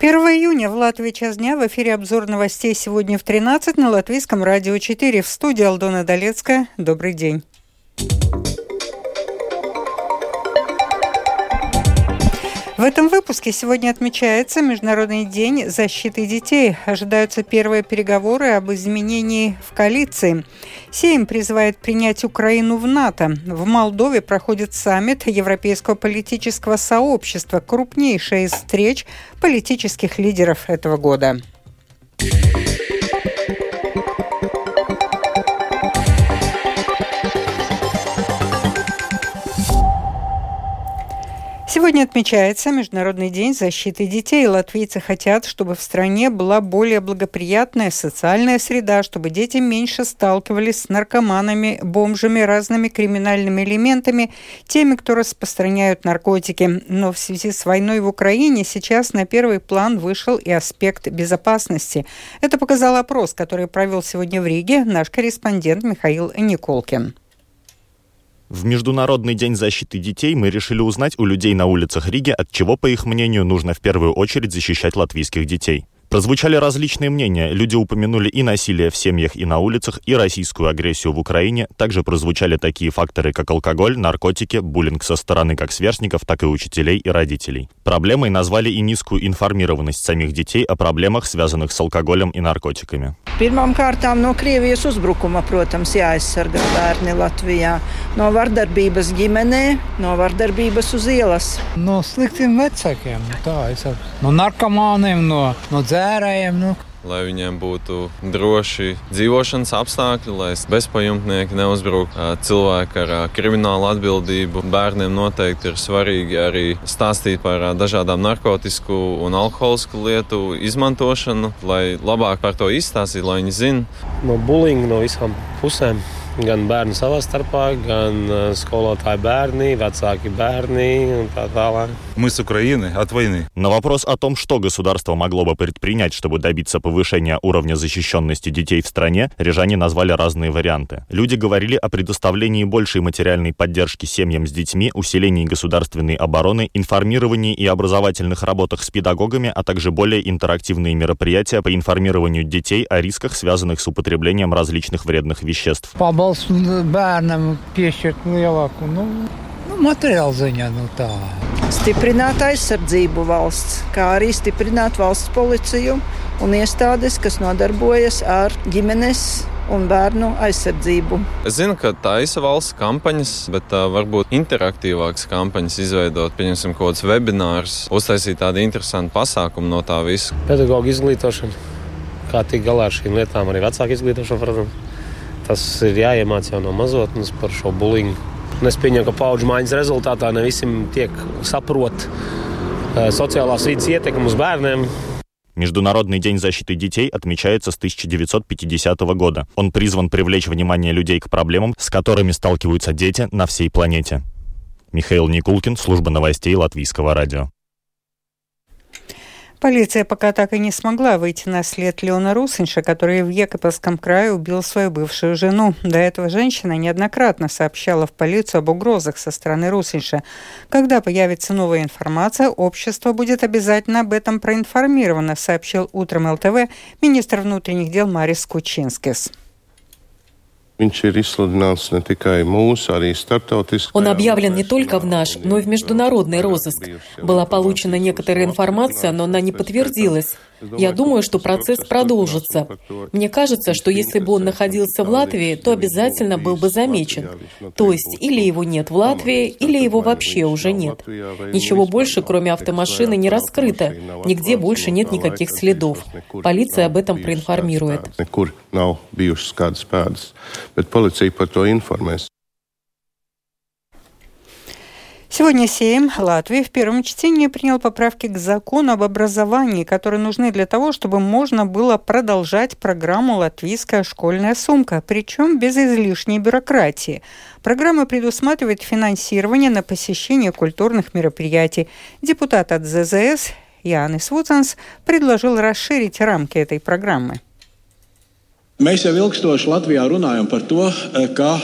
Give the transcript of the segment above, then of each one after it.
1 июня в Латвии час дня в эфире обзор новостей сегодня в 13 на Латвийском радио 4 в студии Алдона Долецкая. Добрый день. В этом выпуске сегодня отмечается Международный день защиты детей. Ожидаются первые переговоры об изменении в коалиции. Сейм призывает принять Украину в НАТО. В Молдове проходит саммит Европейского политического сообщества, крупнейшая из встреч политических лидеров этого года. Сегодня отмечается Международный день защиты детей. Латвийцы хотят, чтобы в стране была более благоприятная социальная среда, чтобы дети меньше сталкивались с наркоманами, бомжами, разными криминальными элементами, теми, кто распространяют наркотики. Но в связи с войной в Украине сейчас на первый план вышел и аспект безопасности. Это показал опрос, который провел сегодня в Риге наш корреспондент Михаил Николкин. В Международный день защиты детей мы решили узнать у людей на улицах Риги, от чего, по их мнению, нужно в первую очередь защищать латвийских детей. Прозвучали различные мнения. Люди упомянули и насилие в семьях, и на улицах, и российскую агрессию в Украине. Также прозвучали такие факторы, как алкоголь, наркотики, буллинг со стороны как сверстников, так и учителей и родителей. Проблемой назвали и низкую информированность самих детей о проблемах, связанных с алкоголем и наркотиками. No vardarbības ģimenē, no vardarbības uz ielas. No sliktiem vecākiem, tā es saprotu. No narkomāniem, no, no dzērājiem dzērājiem. Nu. Lai viņiem būtu droši dzīvošanas apstākļi, lai bezpajumtnieki neuzbruktu cilvēki ar kriminālu atbildību. Bērniem noteikti ir svarīgi arī stāstīt par dažādām narkotiku un alkoholisku lietu izmantošanu, lai labāk par to izstāstītu, lai viņi zinātu. No bulinga no visām pusēm gan bērni savā starpā, gan vecāki bērni un tā tālāk. Мы с Украины от войны. На вопрос о том, что государство могло бы предпринять, чтобы добиться повышения уровня защищенности детей в стране, рижане назвали разные варианты. Люди говорили о предоставлении большей материальной поддержки семьям с детьми, усилении государственной обороны, информировании и образовательных работах с педагогами, а также более интерактивные мероприятия по информированию детей о рисках, связанных с употреблением различных вредных веществ. Pabalstu bērnam piešķirt lielāku nu, nu, materiālu ziņā. Nu, tā. Stiprināt aizsardzību valsts, kā arī stiprināt valsts policiju un iestādes, kas nodarbojas ar ģimenes un bērnu aizsardzību. Es zinu, ka taisa valsts kampaņas, bet uh, varbūt interaktīvākas kampaņas izveidot, pieņemsim, kaut kādus webinārus, uztaisīt tādu interesantu pasākumu no tā visa. Pedagoģa izglītošana, kā tikt galā ar šīm lietām, arī vecāku izglītošana, protams. Tas ir jāiemācās jau no mazotnes par šo bulingu. Es pieņemu, ka paudžu maiņas rezultātā ne visiem tiek saprot социальной vidas ietekmi uz bērniem. Международный день защиты детей отмечается с 1950 года. Он призван привлечь внимание людей к проблемам, с которыми сталкиваются дети на всей планете. Михаил Никулкин, служба новостей Латвийского радио. Полиция пока так и не смогла выйти на след Леона Русинша, который в Екатеринском крае убил свою бывшую жену. До этого женщина неоднократно сообщала в полицию об угрозах со стороны Русинша. Когда появится новая информация, общество будет обязательно об этом проинформировано, сообщил утром ЛТВ министр внутренних дел Марис Кучинскис. Он объявлен не только в наш, но и в международный розыск. Была получена некоторая информация, но она не подтвердилась. Я думаю, что процесс продолжится. Мне кажется, что если бы он находился в Латвии, то обязательно был бы замечен. То есть или его нет в Латвии, или его вообще уже нет. Ничего больше, кроме автомашины, не раскрыто. Нигде больше нет никаких следов. Полиция об этом проинформирует. Сегодня Сейм Латвии в первом чтении принял поправки к закону об образовании, которые нужны для того, чтобы можно было продолжать программу «Латвийская школьная сумка», причем без излишней бюрократии. Программа предусматривает финансирование на посещение культурных мероприятий. Депутат от ЗЗС Янис Вуцанс предложил расширить рамки этой программы. Mēs jau ilgstoši Latvijā runājam par to, ka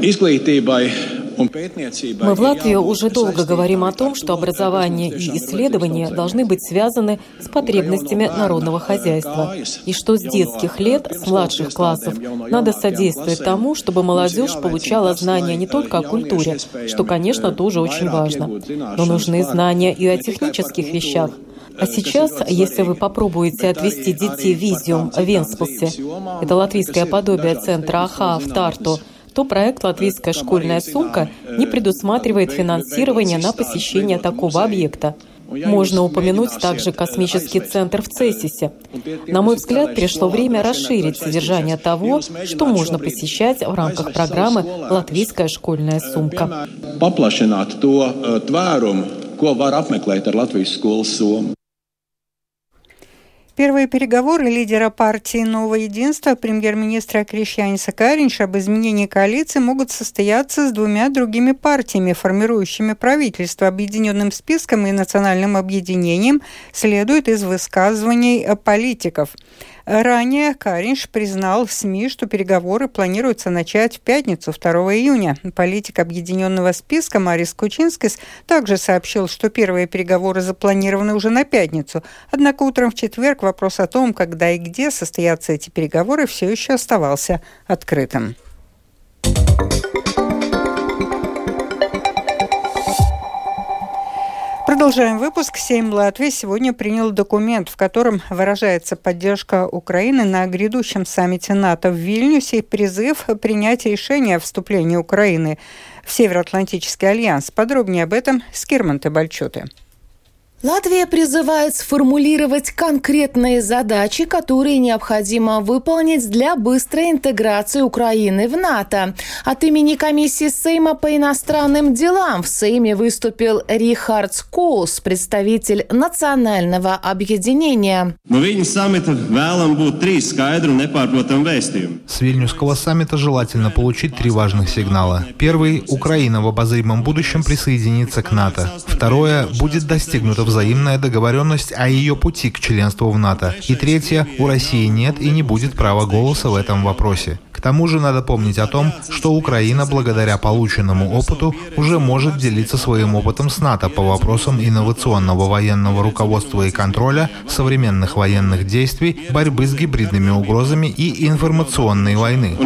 izglītībai Мы в Латвии уже долго говорим о том, что образование и исследования должны быть связаны с потребностями народного хозяйства, и что с детских лет, с младших классов, надо содействовать тому, чтобы молодежь получала знания не только о культуре, что, конечно, тоже очень важно, но нужны знания и о технических вещах, а сейчас, если вы попробуете отвести детей в Визиум в Венспилсе, это латвийское подобие центра АХА в Тарту, то проект «Латвийская школьная сумка» не предусматривает финансирование на посещение такого объекта. Можно упомянуть также космический центр в Цессисе. На мой взгляд, пришло время расширить содержание того, что можно посещать в рамках программы «Латвийская школьная сумка». Первые переговоры лидера партии «Новое единство» премьер-министра Кришьяниса Каринша об изменении коалиции могут состояться с двумя другими партиями, формирующими правительство. Объединенным списком и национальным объединением следует из высказываний политиков. Ранее Каринш признал в СМИ, что переговоры планируется начать в пятницу, 2 июня. Политик объединенного списка Марис Кучинскис также сообщил, что первые переговоры запланированы уже на пятницу. Однако утром в четверг вопрос о том, когда и где состоятся эти переговоры, все еще оставался открытым. Продолжаем выпуск. Сейм Латвии сегодня принял документ, в котором выражается поддержка Украины на грядущем саммите НАТО в Вильнюсе и призыв принять решение о вступлении Украины в Североатлантический альянс. Подробнее об этом с Кирманте Бальчуты. Латвия призывает сформулировать конкретные задачи, которые необходимо выполнить для быстрой интеграции Украины в НАТО. От имени комиссии Сейма по иностранным делам в Сейме выступил Рихард Скоус, представитель национального объединения. С Вильнюсского саммита желательно получить три важных сигнала. Первый – Украина в обозримом будущем присоединится к НАТО. Второе – будет достигнуто взаимная договоренность о ее пути к членству в НАТО. И третье, у России нет и не будет права голоса в этом вопросе. К тому же надо помнить о том, что Украина, благодаря полученному опыту, уже может делиться своим опытом с НАТО по вопросам инновационного военного руководства и контроля, современных военных действий, борьбы с гибридными угрозами и информационной войны.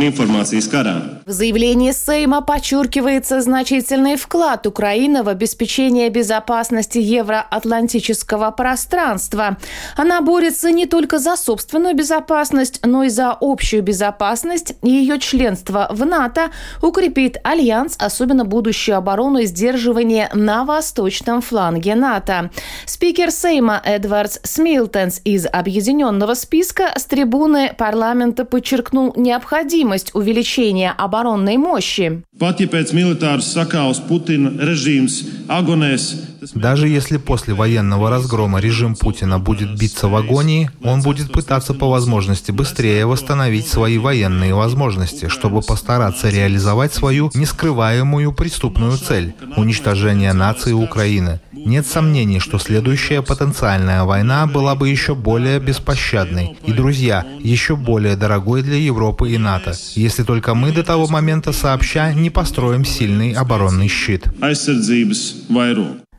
В заявлении Сейма подчеркивается значительный вклад Украины в обеспечение безопасности евроатлантического пространства. Она борется не только за собственную безопасность, но и за общую безопасность и ее членство в НАТО укрепит альянс, особенно будущую оборону и сдерживание на восточном фланге НАТО. Спикер Сейма Эдвардс Смилтенс из Объединенного списка с трибуны парламента подчеркнул необходимость увеличения оборонной мощи. Даже если после военного разгрома режим Путина будет биться в агонии, он будет пытаться по возможности быстрее восстановить свои военные возможности, чтобы постараться реализовать свою нескрываемую преступную цель – уничтожение нации Украины. Нет сомнений, что следующая потенциальная война была бы еще более беспощадной и, друзья, еще более дорогой для Европы и НАТО, если только мы до того момента сообща не построим сильный оборонный щит.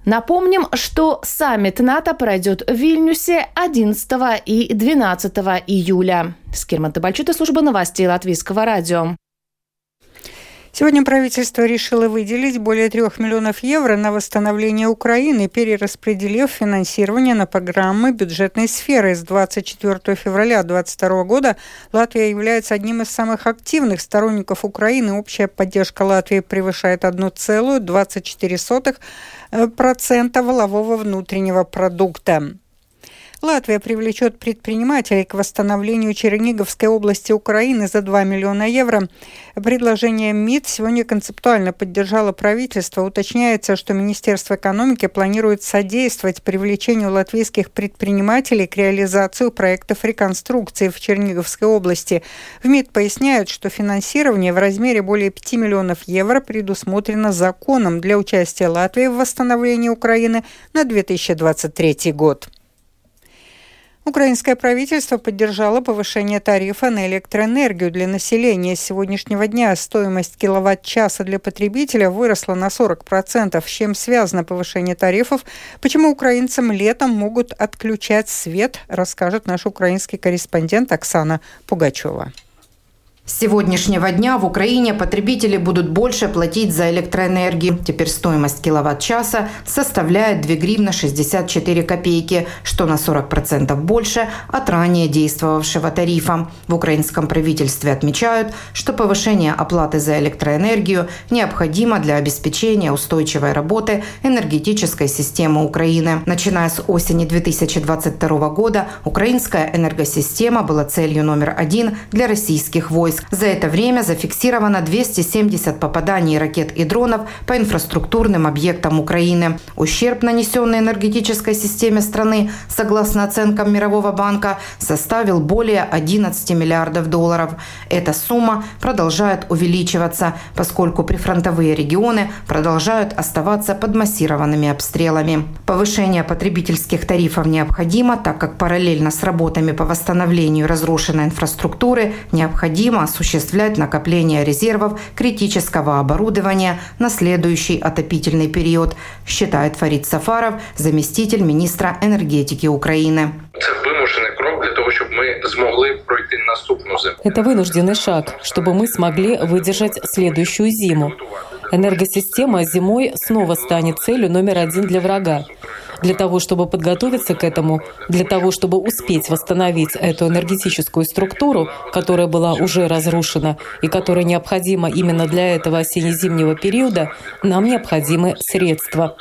Напомним, что саммит НАТО пройдет в Вильнюсе 11 и 12 июля. Скирман Табальчута, служба новостей Латвийского радио. Сегодня правительство решило выделить более трех миллионов евро на восстановление Украины, перераспределив финансирование на программы бюджетной сферы. С 24 февраля 2022 года Латвия является одним из самых активных сторонников Украины. Общая поддержка Латвии превышает 1,24% валового внутреннего продукта. Латвия привлечет предпринимателей к восстановлению Черниговской области Украины за 2 миллиона евро. Предложение МИД сегодня концептуально поддержало правительство. Уточняется, что Министерство экономики планирует содействовать привлечению латвийских предпринимателей к реализации проектов реконструкции в Черниговской области. В МИД поясняют, что финансирование в размере более 5 миллионов евро предусмотрено законом для участия Латвии в восстановлении Украины на 2023 год. Украинское правительство поддержало повышение тарифа на электроэнергию для населения. С сегодняшнего дня стоимость киловатт-часа для потребителя выросла на 40%. С чем связано повышение тарифов? Почему украинцам летом могут отключать свет, расскажет наш украинский корреспондент Оксана Пугачева. С сегодняшнего дня в Украине потребители будут больше платить за электроэнергию. Теперь стоимость киловатт-часа составляет 2 гривны 64 копейки, что на 40% больше от ранее действовавшего тарифа. В украинском правительстве отмечают, что повышение оплаты за электроэнергию необходимо для обеспечения устойчивой работы энергетической системы Украины. Начиная с осени 2022 года украинская энергосистема была целью номер один для российских войск войск. За это время зафиксировано 270 попаданий ракет и дронов по инфраструктурным объектам Украины. Ущерб, нанесенный энергетической системе страны, согласно оценкам Мирового банка, составил более 11 миллиардов долларов. Эта сумма продолжает увеличиваться, поскольку прифронтовые регионы продолжают оставаться под массированными обстрелами. Повышение потребительских тарифов необходимо, так как параллельно с работами по восстановлению разрушенной инфраструктуры необходимо осуществлять накопление резервов критического оборудования на следующий отопительный период, считает Фарид Сафаров, заместитель министра энергетики Украины. Это вынужденный шаг, чтобы мы смогли выдержать следующую зиму. Энергосистема зимой снова станет целью номер один для врага. Для того, чтобы подготовиться к этому, для того, чтобы успеть восстановить эту энергетическую структуру, которая была уже разрушена и которая необходима именно для этого осенне-зимнего периода, нам необходимы средства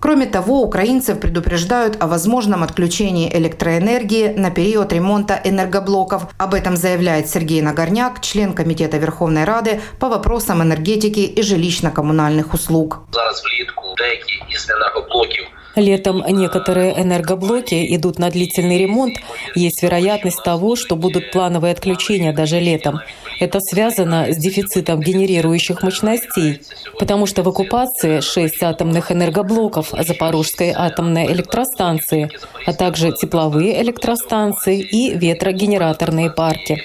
Кроме того, украинцев предупреждают о возможном отключении электроэнергии на период ремонта энергоблоков. Об этом заявляет Сергей Нагорняк, член Комитета Верховной Рады по вопросам энергетики и жилищно-коммунальных услуг. Зараз влітку деякі із енергоблоків Летом некоторые энергоблоки идут на длительный ремонт. Есть вероятность того, что будут плановые отключения даже летом. Это связано с дефицитом генерирующих мощностей, потому что в оккупации шесть атомных энергоблоков Запорожской атомной электростанции, а также тепловые электростанции и ветрогенераторные парки.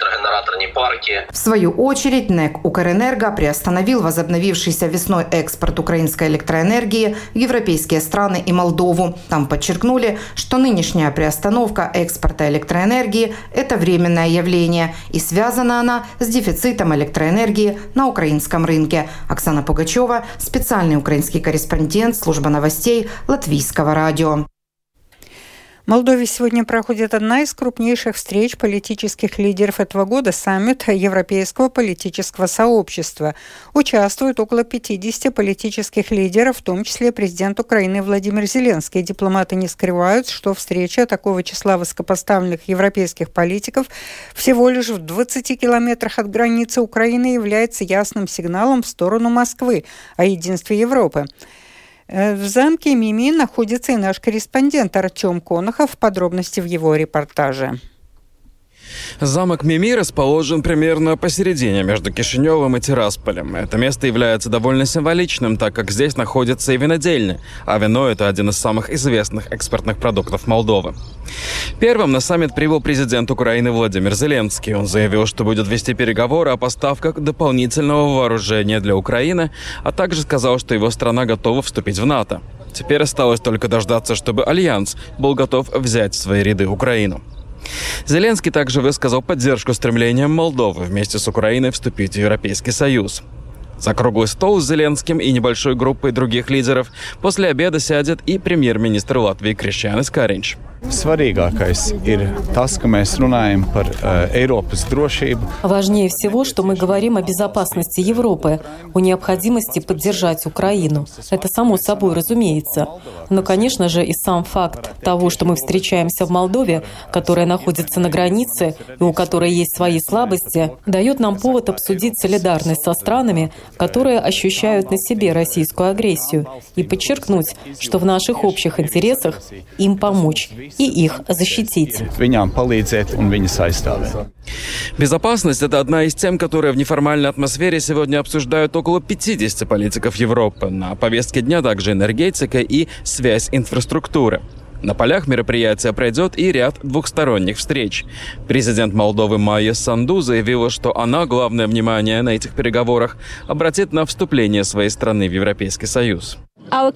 В свою очередь, НЭК «Укрэнерго» приостановил возобновившийся весной экспорт украинской электроэнергии в европейские страны и Молдову. Там подчеркнули, что нынешняя приостановка экспорта электроэнергии – это временное явление, и связана она с дефицитом электроэнергии на украинском рынке. Оксана Пугачева, специальный украинский корреспондент служба новостей Латвийского радио. В Молдове сегодня проходит одна из крупнейших встреч политических лидеров этого года – саммит Европейского политического сообщества. Участвуют около 50 политических лидеров, в том числе президент Украины Владимир Зеленский. Дипломаты не скрывают, что встреча такого числа высокопоставленных европейских политиков всего лишь в 20 километрах от границы Украины является ясным сигналом в сторону Москвы о единстве Европы. Э, в замке Мими находится и наш корреспондент Артем Конохов. Подробности в его репортаже. Замок Мими расположен примерно посередине между Кишиневым и Тирасполем. Это место является довольно символичным, так как здесь находится и винодельня, а вино – это один из самых известных экспортных продуктов Молдовы. Первым на саммит прибыл президент Украины Владимир Зеленский. Он заявил, что будет вести переговоры о поставках дополнительного вооружения для Украины, а также сказал, что его страна готова вступить в НАТО. Теперь осталось только дождаться, чтобы Альянс был готов взять в свои ряды Украину. Зеленский также высказал поддержку стремлениям Молдовы вместе с Украиной вступить в Европейский Союз. За круглый стол с Зеленским и небольшой группой других лидеров после обеда сядет и премьер-министр Латвии Кришьянис Каринч. Svarīgākais ir tas, ka mēs runājam par drošību. Важнее всего, что мы говорим о безопасности Европы, о необходимости поддержать Украину. Это само собой разумеется. Но, конечно же, и сам факт того, что мы встречаемся в Молдове, которая находится на границе и у которой есть свои слабости, дает нам повод обсудить солидарность со странами, которые ощущают на себе российскую агрессию, и подчеркнуть, что в наших общих интересах им помочь и их защитить. Безопасность – это одна из тем, которые в неформальной атмосфере сегодня обсуждают около 50 политиков Европы. На повестке дня также энергетика и связь инфраструктуры. На полях мероприятия пройдет и ряд двухсторонних встреч. Президент Молдовы Майя Санду заявила, что она главное внимание на этих переговорах обратит на вступление своей страны в Европейский Союз. Uh,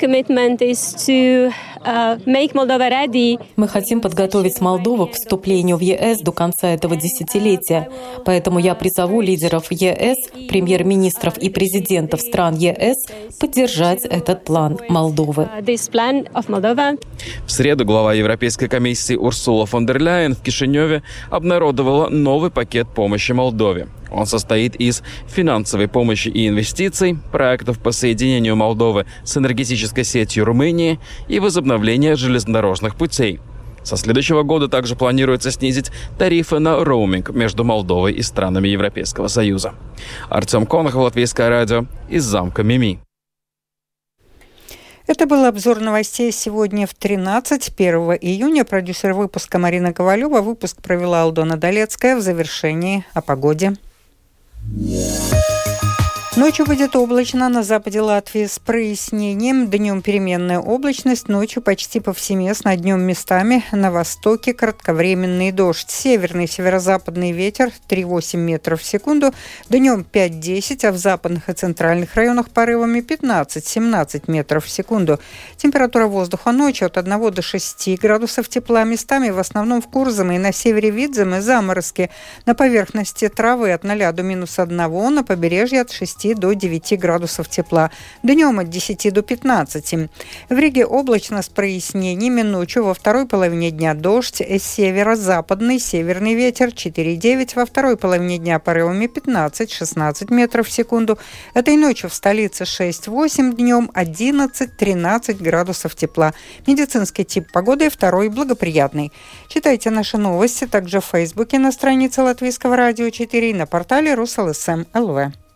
Мы хотим подготовить Молдову к вступлению в ЕС до конца этого десятилетия. Поэтому я призову лидеров ЕС, премьер-министров и президентов стран ЕС поддержать этот план Молдовы. Uh, в среду глава Европейской комиссии Урсула фон дер Ляйен в Кишиневе обнародовала новый пакет помощи Молдове. Он состоит из финансовой помощи и инвестиций, проектов по соединению Молдовы с энергетической сетью Румынии и возобновления железнодорожных путей. Со следующего года также планируется снизить тарифы на роуминг между Молдовой и странами Европейского Союза. Артем Конохов, Латвийское радио, из замка Мими. Это был обзор новостей сегодня в 13, 1 июня. Продюсер выпуска Марина Ковалева. Выпуск провела Алдона Долецкая в завершении о погоде. Yeah. Ночью будет облачно на западе Латвии с прояснением. Днем переменная облачность, ночью почти повсеместно, днем местами на востоке кратковременный дождь. Северный северо-западный ветер 3,8 метров в секунду, днем 5-10, а в западных и центральных районах порывами 15-17 метров в секунду. Температура воздуха ночью от 1 до 6 градусов тепла местами, в основном в Курзаме и на севере Видземы заморозки. На поверхности травы от 0 до минус 1, на побережье от 6 до 9 градусов тепла. Днем от 10 до 15. В Риге облачно с прояснениями. Ночью во второй половине дня дождь. С северо-западный северный ветер 4,9. Во второй половине дня порывами 15-16 метров в секунду. Этой ночью в столице 6-8, днем 11-13 градусов тепла. Медицинский тип погоды второй благоприятный. Читайте наши новости также в Фейсбуке на странице Латвийского радио 4 и на портале РусЛСМ ЛВ.